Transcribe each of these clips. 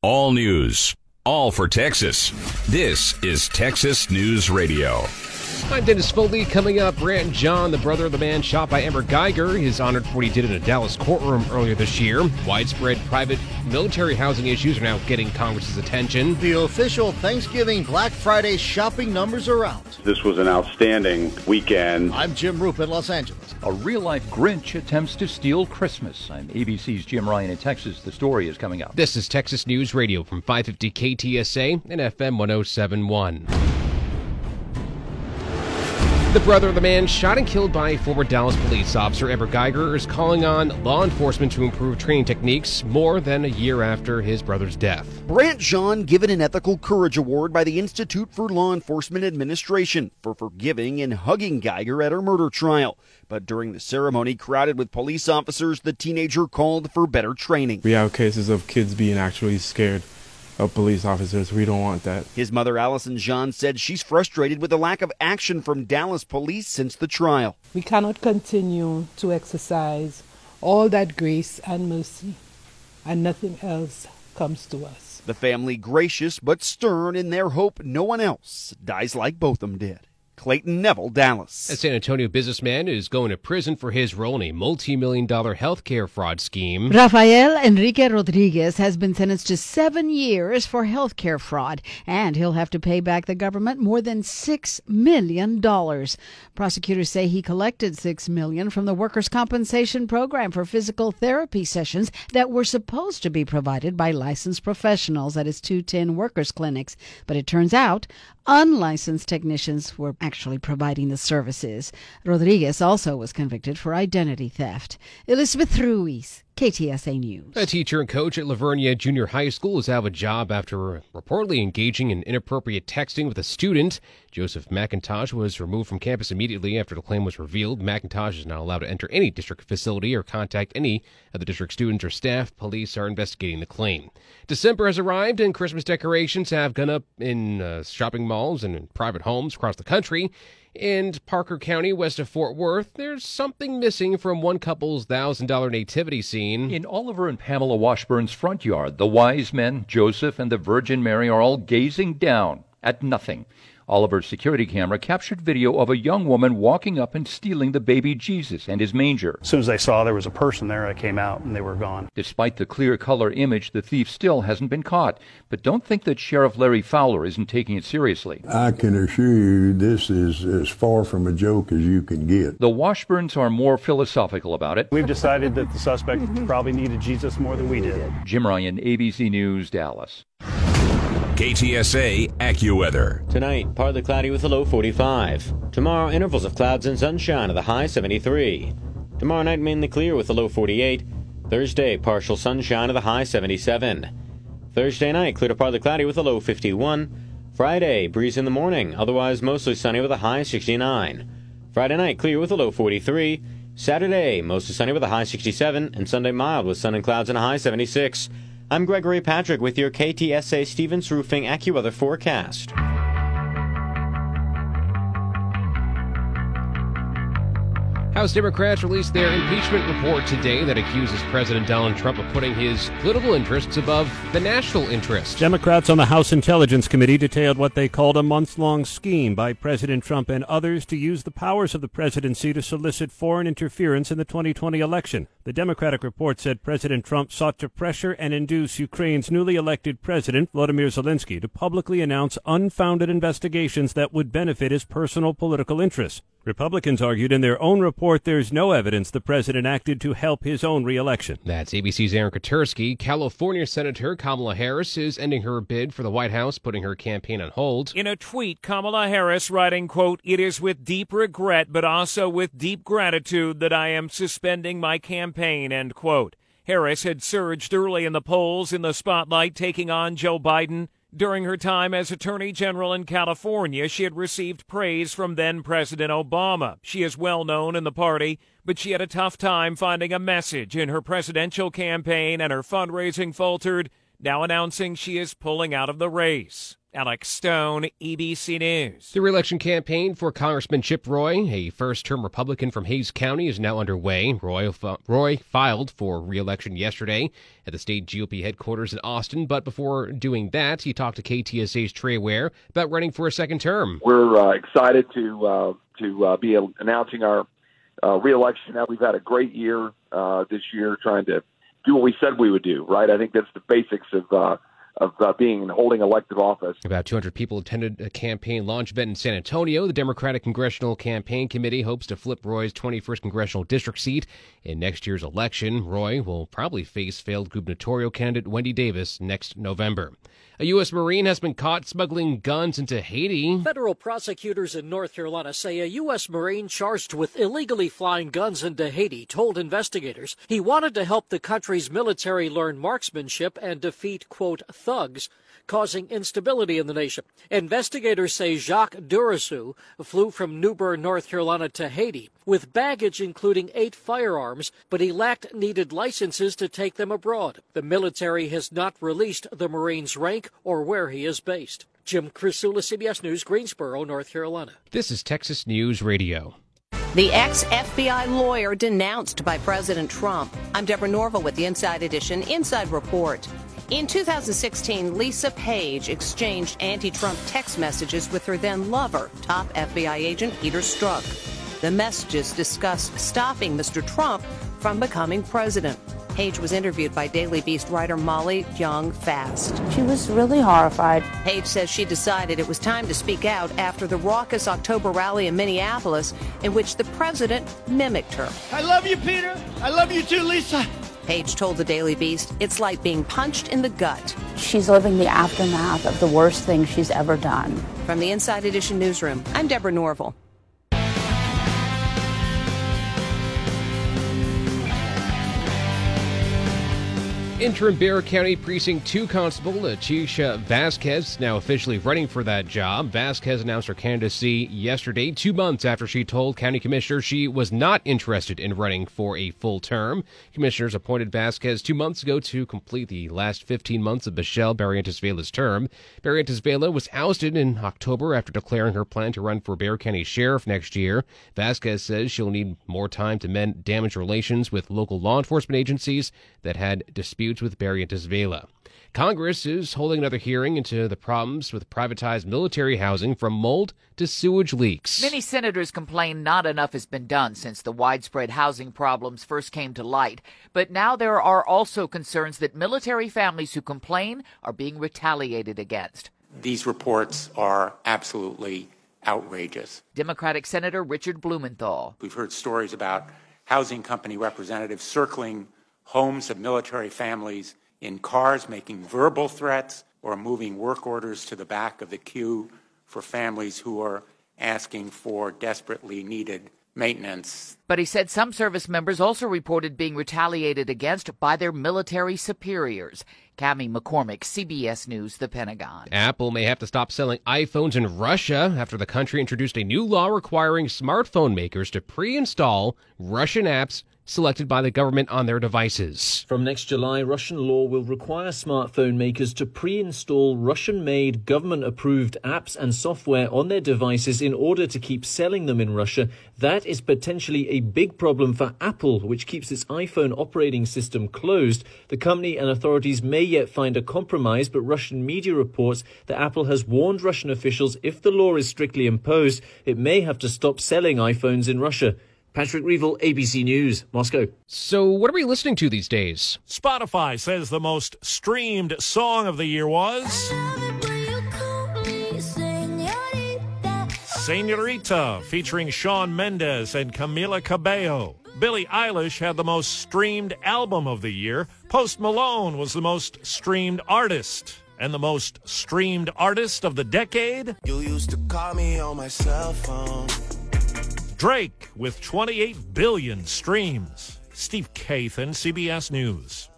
All news, all for Texas. This is Texas News Radio. I'm Dennis Foley. Coming up, Brandt Jean, the brother of the man shot by Amber Guyger, is honored for what he did in a Dallas courtroom earlier this year. Widespread private military housing issues are now getting Congress's attention. The official Thanksgiving Black Friday shopping numbers are out. This was an outstanding weekend. I'm Jim Roope in Los Angeles. A real life Grinch attempts to steal Christmas. I'm ABC's Jim Ryan in Texas. The story is coming up. This is Texas News Radio from 550 KTSA and FM 1071. The brother of the man shot and killed by former Dallas police officer Amber Guyger is calling on law enforcement to improve training techniques more than a year after his brother's death. Brandt Jean given an Ethical Courage Award by the Institute for Law Enforcement Administration for forgiving and hugging Guyger at her murder trial. But during the ceremony crowded with police officers, the teenager called for better training. We have cases of kids being actually scared of police officers. We don't want that. His mother, Allison Jean, said she's frustrated with the lack of action from Dallas police since the trial. We cannot continue to exercise all that grace and mercy, and nothing else comes to us. The family gracious but stern in their hope no one else dies like Botham did. Clayton Neville, Dallas. A San Antonio businessman is going to prison for his role in a multi million dollar healthcare fraud scheme. Rafael Enrique Rodriguez has been sentenced to seven years for healthcare fraud, and he'll have to pay back the government more than $6 million. Prosecutors say he collected 6 million from the workers' compensation program for physical therapy sessions that were supposed to be provided by licensed professionals at his 210 workers' clinics. But it turns out unlicensed technicians were actually providing the services. Rodriguez also was convicted for identity theft. Elizabeth Ruiz, KTSA News. A teacher and coach at La Vernia Junior High School is out of a job after reportedly engaging in inappropriate texting with a student. Joseph McIntosh was removed from campus immediately after the claim was revealed. McIntosh is not allowed to enter any district facility or contact any of the district students or staff. Police are investigating the claim. December has arrived and Christmas decorations have gone up in uh, shopping malls and in private homes across the country. In Parker County, west of Fort Worth, there's something missing from one couple's $1,000 nativity scene. In Oliver and Pamela Washburn's front yard, the wise men, Joseph and the Virgin Mary, are all gazing down at nothing. Oliver's security camera captured video of a young woman walking up and stealing the baby Jesus and his manger. As soon as they saw there was a person there, I came out and they were gone. Despite the clear color image, the thief still hasn't been caught. But don't think that Sheriff Larry Fowler isn't taking it seriously. I can assure you this is as far from a joke as you can get. The Washburns are more philosophical about it. We've decided that the suspect probably needed Jesus more than we did. Jim Ryan, ABC News, Dallas. KTSA AccuWeather. Tonight, partly cloudy with a low 45. Tomorrow, intervals of clouds and sunshine at the high 73. Tomorrow night, mainly clear with a low 48. Thursday, partial sunshine at the high 77. Thursday night, clear to partly cloudy with a low 51. Friday, breeze in the morning, otherwise mostly sunny with a high 69. Friday night, clear with a low 43. Saturday, mostly sunny with a high 67. And Sunday, mild with sun and clouds and a high 76. I'm Gregory Patrick with your KTSA Stevens Roofing AccuWeather forecast. House Democrats released their impeachment report today that accuses President Donald Trump of putting his political interests above the national interest. Democrats on the House Intelligence Committee detailed what they called a months long scheme by President Trump and others to use the powers of the presidency to solicit foreign interference in the 2020 election. The Democratic report said President Trump sought to pressure and induce Ukraine's newly elected president, Volodymyr Zelensky, to publicly announce unfounded investigations that would benefit his personal political interests. Republicans argued in their own report there's no evidence the president acted to help his own reelection. That's ABC's Aaron Katersky. California Senator Kamala Harris is ending her bid for the White House, putting her campaign on hold. In a tweet, Kamala Harris writing, quote, It is with deep regret, but also with deep gratitude that I am suspending my campaign, end quote. Harris had surged early in the polls in the spotlight, taking on Joe Biden. During her time as Attorney General in California, she had received praise from then President Obama. She is well known in the party, but she had a tough time finding a message in her presidential campaign and her fundraising faltered, now announcing she is pulling out of the race. Alex Stone, ABC News. The reelection campaign for Congressman Chip Roy, a first term Republican from Hays County, is now underway. Roy, Roy filed for reelection yesterday at the state GOP headquarters in Austin, but before doing that, he talked to KTSA's Trey Ware about running for a second term. We're uh, excited to uh, to uh, be announcing our uh, reelection. Now, we've had a great year uh, this year trying to do what we said we would do, right? I think that's the basics of uh, of uh, being and holding elective office. About 200 people attended a campaign launch event in San Antonio. The Democratic Congressional Campaign Committee hopes to flip Roy's 21st congressional district seat in next year's election. Roy will probably face failed gubernatorial candidate Wendy Davis next November. A U.S. Marine has been caught smuggling guns into Haiti. Federal prosecutors in North Carolina say a U.S. Marine charged with illegally flying guns into Haiti told investigators he wanted to help the country's military learn marksmanship and defeat, quote, thugs causing instability in the nation. Investigators say Jacques Duroseau flew from New Bern, North Carolina to Haiti with baggage including eight firearms, but he lacked needed licenses to take them abroad. The military has not released the Marine's rank or where he is based. Jim Krasula, CBS News, Greensboro, North Carolina. This is Texas News Radio. The ex FBI lawyer denounced by President Trump. I'm Deborah Norville with the Inside Edition Inside Report. In 2016, Lisa Page exchanged anti Trump text messages with her then lover, top FBI agent Peter Strzok. The messages discussed stopping Mr. Trump from becoming president. Page was interviewed by Daily Beast writer Molly Jong-Fast. She was really horrified. Page says she decided it was time to speak out after the raucous October rally in Minneapolis, in which the president mimicked her. I love you, Peter. I love you too, Lisa. Page told the Daily Beast it's like being punched in the gut. She's living the aftermath of the worst thing she's ever done. From the Inside Edition newsroom, I'm Deborah Norville. Interim Bexar County Precinct 2 Constable Leticia Vasquez now officially running for that job. Vasquez announced her candidacy yesterday, two months after she told County Commissioner she was not interested in running for a full term. Commissioners appointed Vasquez two months ago to complete the last 15 months of Michelle Barrientos Vela's term. Barrientos Vela was ousted in October after declaring her plan to run for Bexar County Sheriff next year. Vasquez says she'll need more time to mend damaged relations with local law enforcement agencies that had disputes disputes with Barrientos Vela. Congress is holding another hearing into the problems with privatized military housing from mold to sewage leaks. Many senators complain not enough has been done since the widespread housing problems first came to light. But now there are also concerns that military families who complain are being retaliated against. These reports are absolutely outrageous. Democratic Senator Richard Blumenthal. We've heard stories about housing company representatives circling homes of military families in cars making verbal threats or moving work orders to the back of the queue for families who are asking for desperately needed maintenance. But he said some service members also reported being retaliated against by their military superiors. Cami McCormick, CBS News, The Pentagon. Apple may have to stop selling iPhones in Russia after the country introduced a new law requiring smartphone makers to pre install Russian apps selected by the government on their devices. From next July, Russian law will require smartphone makers to pre install Russian made, government approved apps and software on their devices in order to keep selling them in Russia. That is potentially a big problem for Apple, which keeps its iPhone operating system closed. The company and authorities may yet find a compromise, but Russian media reports that Apple has warned Russian officials if the law is strictly imposed, it may have to stop selling iPhones in Russia. Patrick Reevell, ABC News, Moscow. So, what are we listening to these days? Spotify says the most streamed song of the year was. Senorita, featuring Shawn Mendes and Camila Cabello. Billie Eilish had the most streamed album of the year. Post Malone was the most streamed artist. And the most streamed artist of the decade? You used to call me on my cell phone. Drake with 28 billion streams. Steve Kathan, CBS News.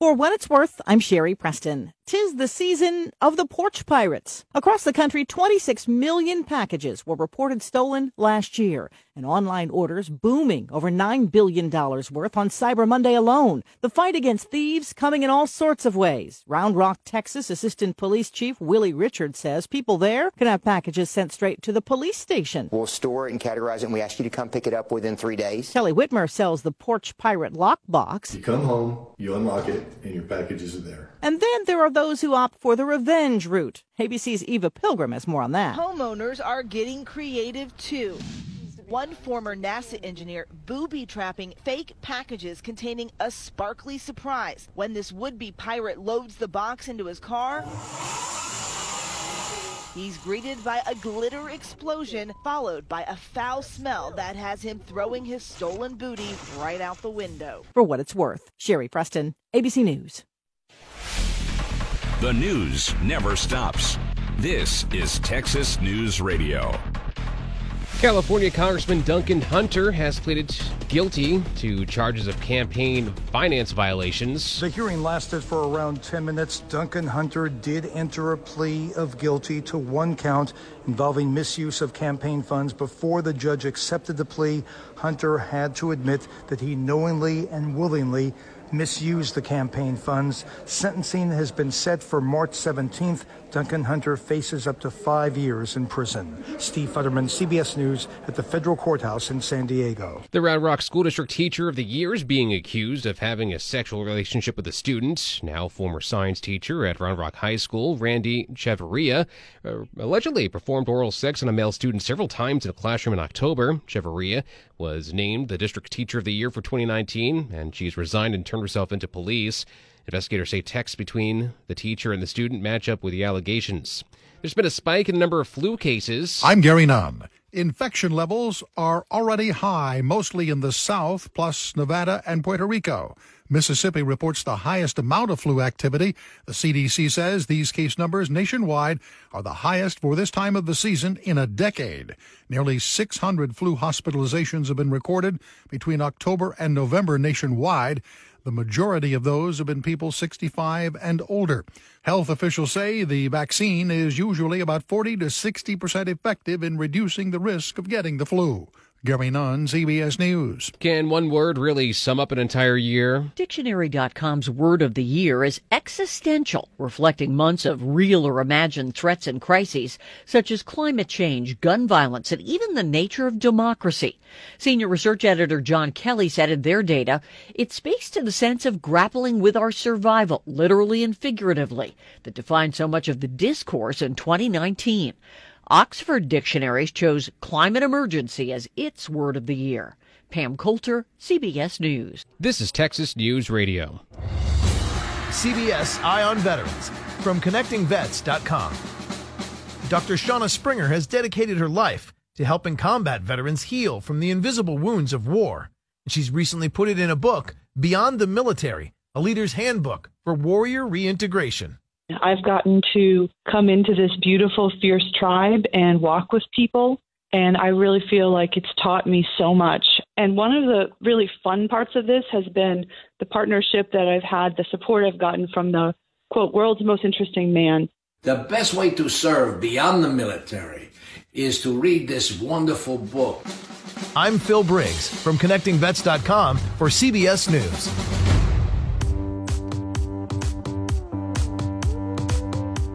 For what it's worth, I'm Sherry Preston. Tis the season of the porch pirates. Across the country, 26 million packages were reported stolen last year, and online orders booming over $9 billion worth on Cyber Monday alone. The fight against thieves coming in all sorts of ways. Round Rock, Texas Assistant Police Chief Willie Richards says people there can have packages sent straight to the police station. We'll store it and categorize it, and we ask you to come pick it up within three days. Kelly Whitmer sells the Porch Pirate lockbox. You come home, you unlock it, and your packages are there. And then there are those who opt for the revenge route. ABC's Eva Pilgrim has more on that. Homeowners are getting creative too. One former NASA engineer booby trapping fake packages containing a sparkly surprise. When this would be pirate loads the box into his car, he's greeted by a glitter explosion, followed by a foul smell that has him throwing his stolen booty right out the window. For what it's worth, Sherry Preston, ABC News. The news never stops. This is Texas News Radio. California Congressman Duncan Hunter has pleaded guilty to charges of campaign finance violations. The hearing lasted for around 10 minutes. Duncan Hunter did enter a plea of guilty to one count involving misuse of campaign funds. Before the judge accepted the plea, Hunter had to admit that he knowingly and willingly misused the campaign funds. Sentencing has been set for March 17th. Duncan Hunter faces up to five years in prison. Steve Futterman, CBS News, at the federal courthouse in San Diego. The Round Rock School District Teacher of the Year is being accused of having a sexual relationship with a student. Now, former science teacher at Round Rock High School, Randy Cheveria, uh, allegedly performed oral sex on a male student several times in a classroom in October. Cheveria was named the District Teacher of the Year for 2019, and she's resigned and turned herself into police. Investigators say texts between the teacher and the student match up with the allegations. There's been a spike in the number of flu cases. I'm Gary Nunn. Infection levels are already high, mostly in the south, plus Nevada and Puerto Rico. Mississippi reports the highest amount of flu activity. The CDC says these case numbers nationwide are the highest for this time of the season in a decade. Nearly 600 flu hospitalizations have been recorded between October and November nationwide. The majority of those have been people 65 and older. Health officials say the vaccine is usually about 40 to 60 percent effective in reducing the risk of getting the flu. Gary Nunn, CBS News. Can one word really sum up an entire year? Dictionary.com's word of the year is existential, reflecting months of real or imagined threats and crises, such as climate change, gun violence, and even the nature of democracy. Senior research editor John Kelly said in their data, it speaks to the sense of grappling with our survival, literally and figuratively, that defined so much of the discourse in 2019. Oxford Dictionaries chose climate emergency as its word of the year. Pam Coulter, CBS News. This is Texas News Radio. CBS Eye on Veterans from ConnectingVets.com. Dr. Shauna Springer has dedicated her life to helping combat veterans heal from the invisible wounds of war. And She's recently put it in a book, Beyond the Military, a leader's handbook for warrior reintegration. I've gotten to come into this beautiful, fierce tribe and walk with people. And I really feel like it's taught me so much. And one of the really fun parts of this has been the partnership that I've had, the support I've gotten from the quote, world's most interesting man. The best way to serve beyond the military is to read this wonderful book. I'm Phil Briggs from ConnectingVets.com for CBS News.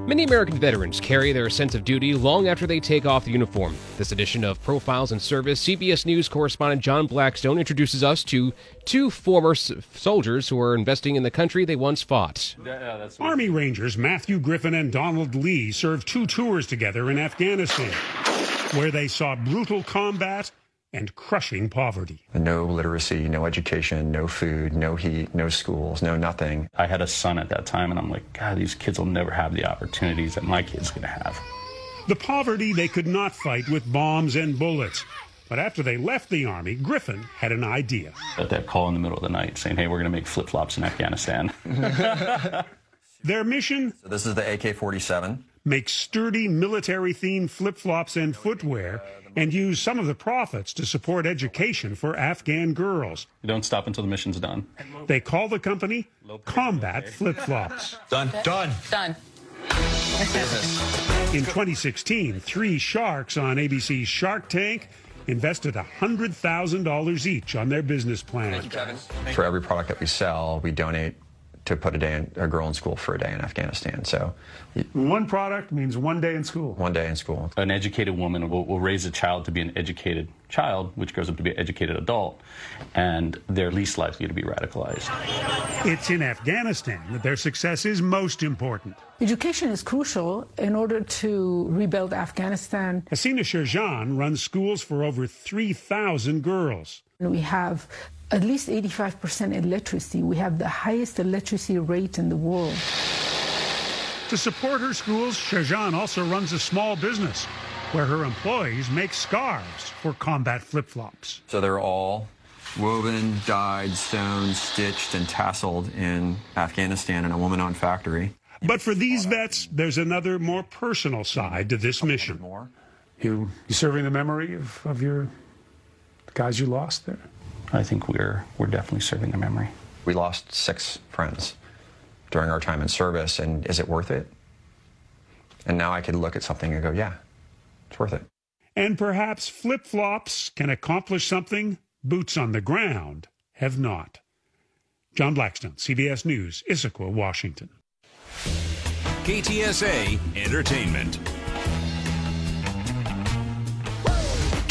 Many American veterans carry their sense of duty long after they take off the uniform. This edition of Profiles in Service, CBS News correspondent John Blackstone introduces us to two former soldiers who are investing in the country they once fought. Yeah, Army Rangers Matthew Griffin and Donald Lee served two tours together in Afghanistan, where they saw brutal combat and crushing poverty. No literacy, no education, no food, no heat, no schools, no nothing. I had a son at that time, and I'm like, God, these kids will never have the opportunities that my kid's going to have. The poverty they could not fight with bombs and bullets. But after they left the Army, Griffin had an idea. Got that call in the middle of the night saying, hey, we're going to make flip flops in Afghanistan. Their mission? So this is the AK 47. Make sturdy military themed flip flops and footwear and use some of the profits to support education for Afghan girls. We don't stop until the mission's done. They call the company Combat Flip Flops. Done. Done. Done. In 2016, three sharks on ABC's Shark Tank invested $100,000 each on their business plan. For every product that we sell, we donate to put a day in, a girl in school for a day in Afghanistan. So one product means one day in school. One day in school. An educated woman will, will raise a child to be an educated child, which grows up to be an educated adult, and they're least likely to be radicalized. It's in Afghanistan that their success is most important. Education is crucial in order to rebuild Afghanistan. Hasina Sherjan runs schools for over 3,000 girls. We have at least 85% illiteracy. We have the highest illiteracy rate in the world. To support her schools, Sherjan also runs a small business where her employees make scarves for combat flip flops. So they're all woven, dyed, sewn, stitched, and tasseled in Afghanistan in a woman owned factory. But for these vets, there's another more personal side to this mission. You, you serving the memory of, of your guys you lost there? I think we're we're definitely serving their memory. We lost six friends during our time in service, and is it worth it? And now I could look at something and go, yeah, it's worth it. And perhaps flip flops can accomplish something boots on the ground have not. John Blackstone, CBS News, Issaquah, Washington. KTSA Entertainment.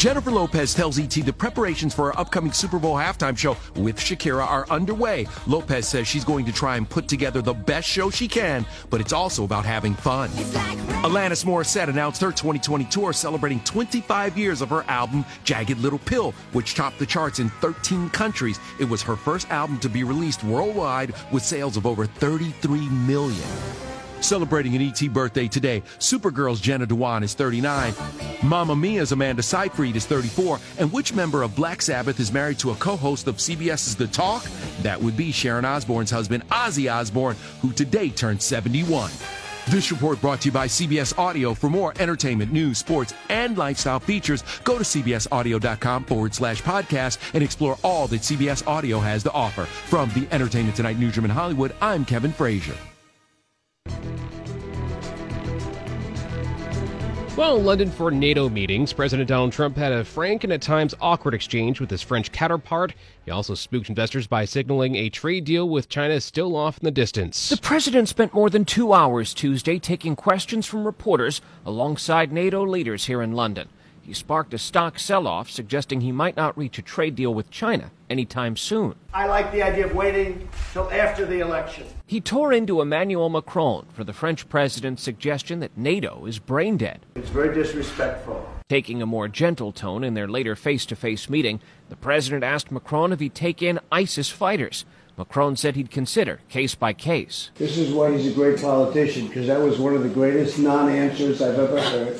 Jennifer Lopez tells ET the preparations for her upcoming Super Bowl halftime show with Shakira are underway. Lopez says she's going to try and put together the best show she can, but it's also about having fun. Like Alanis Morissette announced her 2020 tour celebrating 25 years of her album Jagged Little Pill, which topped the charts in 13 countries. It was her first album to be released worldwide with sales of over 33 million. Celebrating an ET birthday today, Supergirl's Jenna Dewan is 39, Mamma Mia's Amanda Seyfried is 34, and which member of Black Sabbath is married to a co-host of CBS's The Talk? That would be Sharon Osbourne's husband, Ozzy Osbourne, who today turned 71. This report brought to you by CBS Audio. For more entertainment, news, sports, and lifestyle features, go to cbsaudio.com forward slash podcast and explore all that CBS Audio has to offer. From the Entertainment Tonight newsroom in Hollywood, I'm Kevin Frazier. Well, in London for NATO meetings, President Donald Trump had a frank and at times awkward exchange with his French counterpart. He also spooked investors by signaling a trade deal with China still off in the distance. The president spent more than two hours Tuesday taking questions from reporters alongside NATO leaders here in London. He sparked a stock sell off, suggesting he might not reach a trade deal with China anytime soon. I like the idea of waiting till after the election. He tore into Emmanuel Macron for the French president's suggestion that NATO is brain dead. It's very disrespectful. Taking a more gentle tone in their later face to face meeting, the president asked Macron if he'd take in ISIS fighters. Macron said he'd consider case by case. This is why he's a great politician, because that was one of the greatest non answers I've ever heard.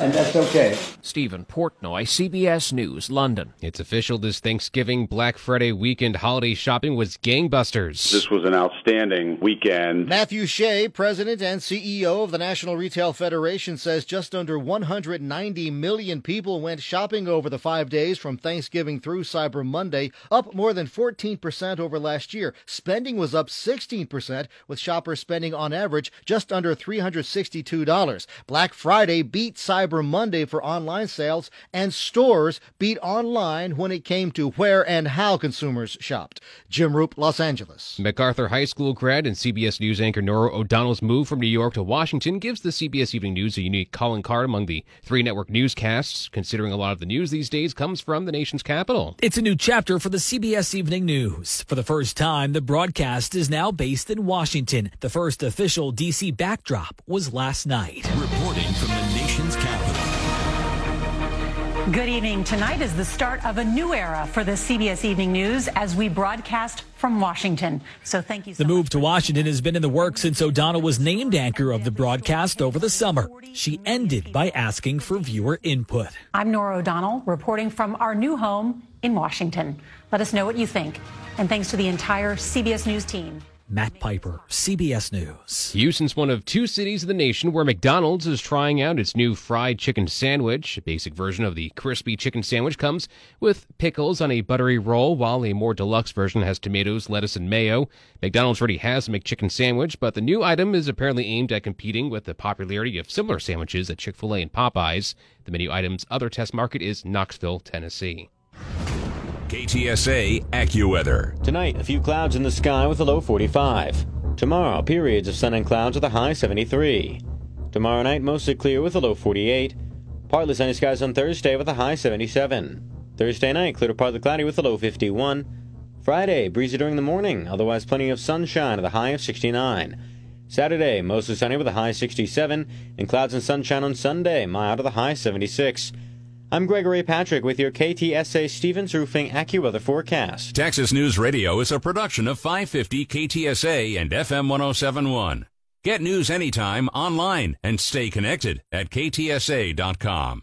and that's okay. Stephen Portnoy, CBS News, London. It's official this Thanksgiving Black Friday weekend holiday shopping was gangbusters. This was an outstanding weekend. Matthew Shay, president and CEO of the National Retail Federation, says just under 190 million people went shopping over the five days from Thanksgiving through Cyber Monday, up more than 14% over last last year. Spending was up 16%, with shoppers spending on average just under $362. Black Friday beat Cyber Monday for online sales, and stores beat online when it came to where and how consumers shopped. Jim Roope, Los Angeles. MacArthur High School grad and CBS News anchor Norah O'Donnell's move from New York to Washington gives the CBS Evening News a unique calling card among the three network newscasts, considering a lot of the news these days comes from the nation's capital. It's a new chapter for the CBS Evening News. For the first first time, the broadcast is now based in Washington. The first official D.C. backdrop was last night. Reporting from the nation's capital. Good evening. Tonight is the start of a new era for the CBS Evening News as we broadcast from Washington. So thank you. So the move to Washington has been in the works since O'Donnell was named anchor of the broadcast over the summer. She ended by asking for viewer input. I'm Norah O'Donnell reporting from our new home in Washington. Let us know what you think. And thanks to the entire CBS News team. Matt Piper, CBS News. Houston's one of two cities in the nation where McDonald's is trying out its new fried chicken sandwich. A basic version of the crispy chicken sandwich comes with pickles on a buttery roll, while a more deluxe version has tomatoes, lettuce, and mayo. McDonald's already has a McChicken sandwich, but the new item is apparently aimed at competing with the popularity of similar sandwiches at Chick fil A and Popeyes. The menu item's other test market is Knoxville, Tennessee. KTSA AccuWeather. Tonight, a few clouds in the sky with a low 45. Tomorrow, periods of sun and clouds with a high 73. Tomorrow night, mostly clear with a low 48. Partly sunny skies on Thursday with a high 77. Thursday night, clear to partly cloudy with a low 51. Friday, breezy during the morning, otherwise plenty of sunshine with a high of 69. Saturday, mostly sunny with a high 67, and clouds and sunshine on Sunday, mild with a high 76. I'm Gregory Patrick with your KTSA Stevens Roofing AccuWeather forecast. Texas News Radio is a production of 550 KTSA and FM 1071. Get news anytime online and stay connected at ktsa.com.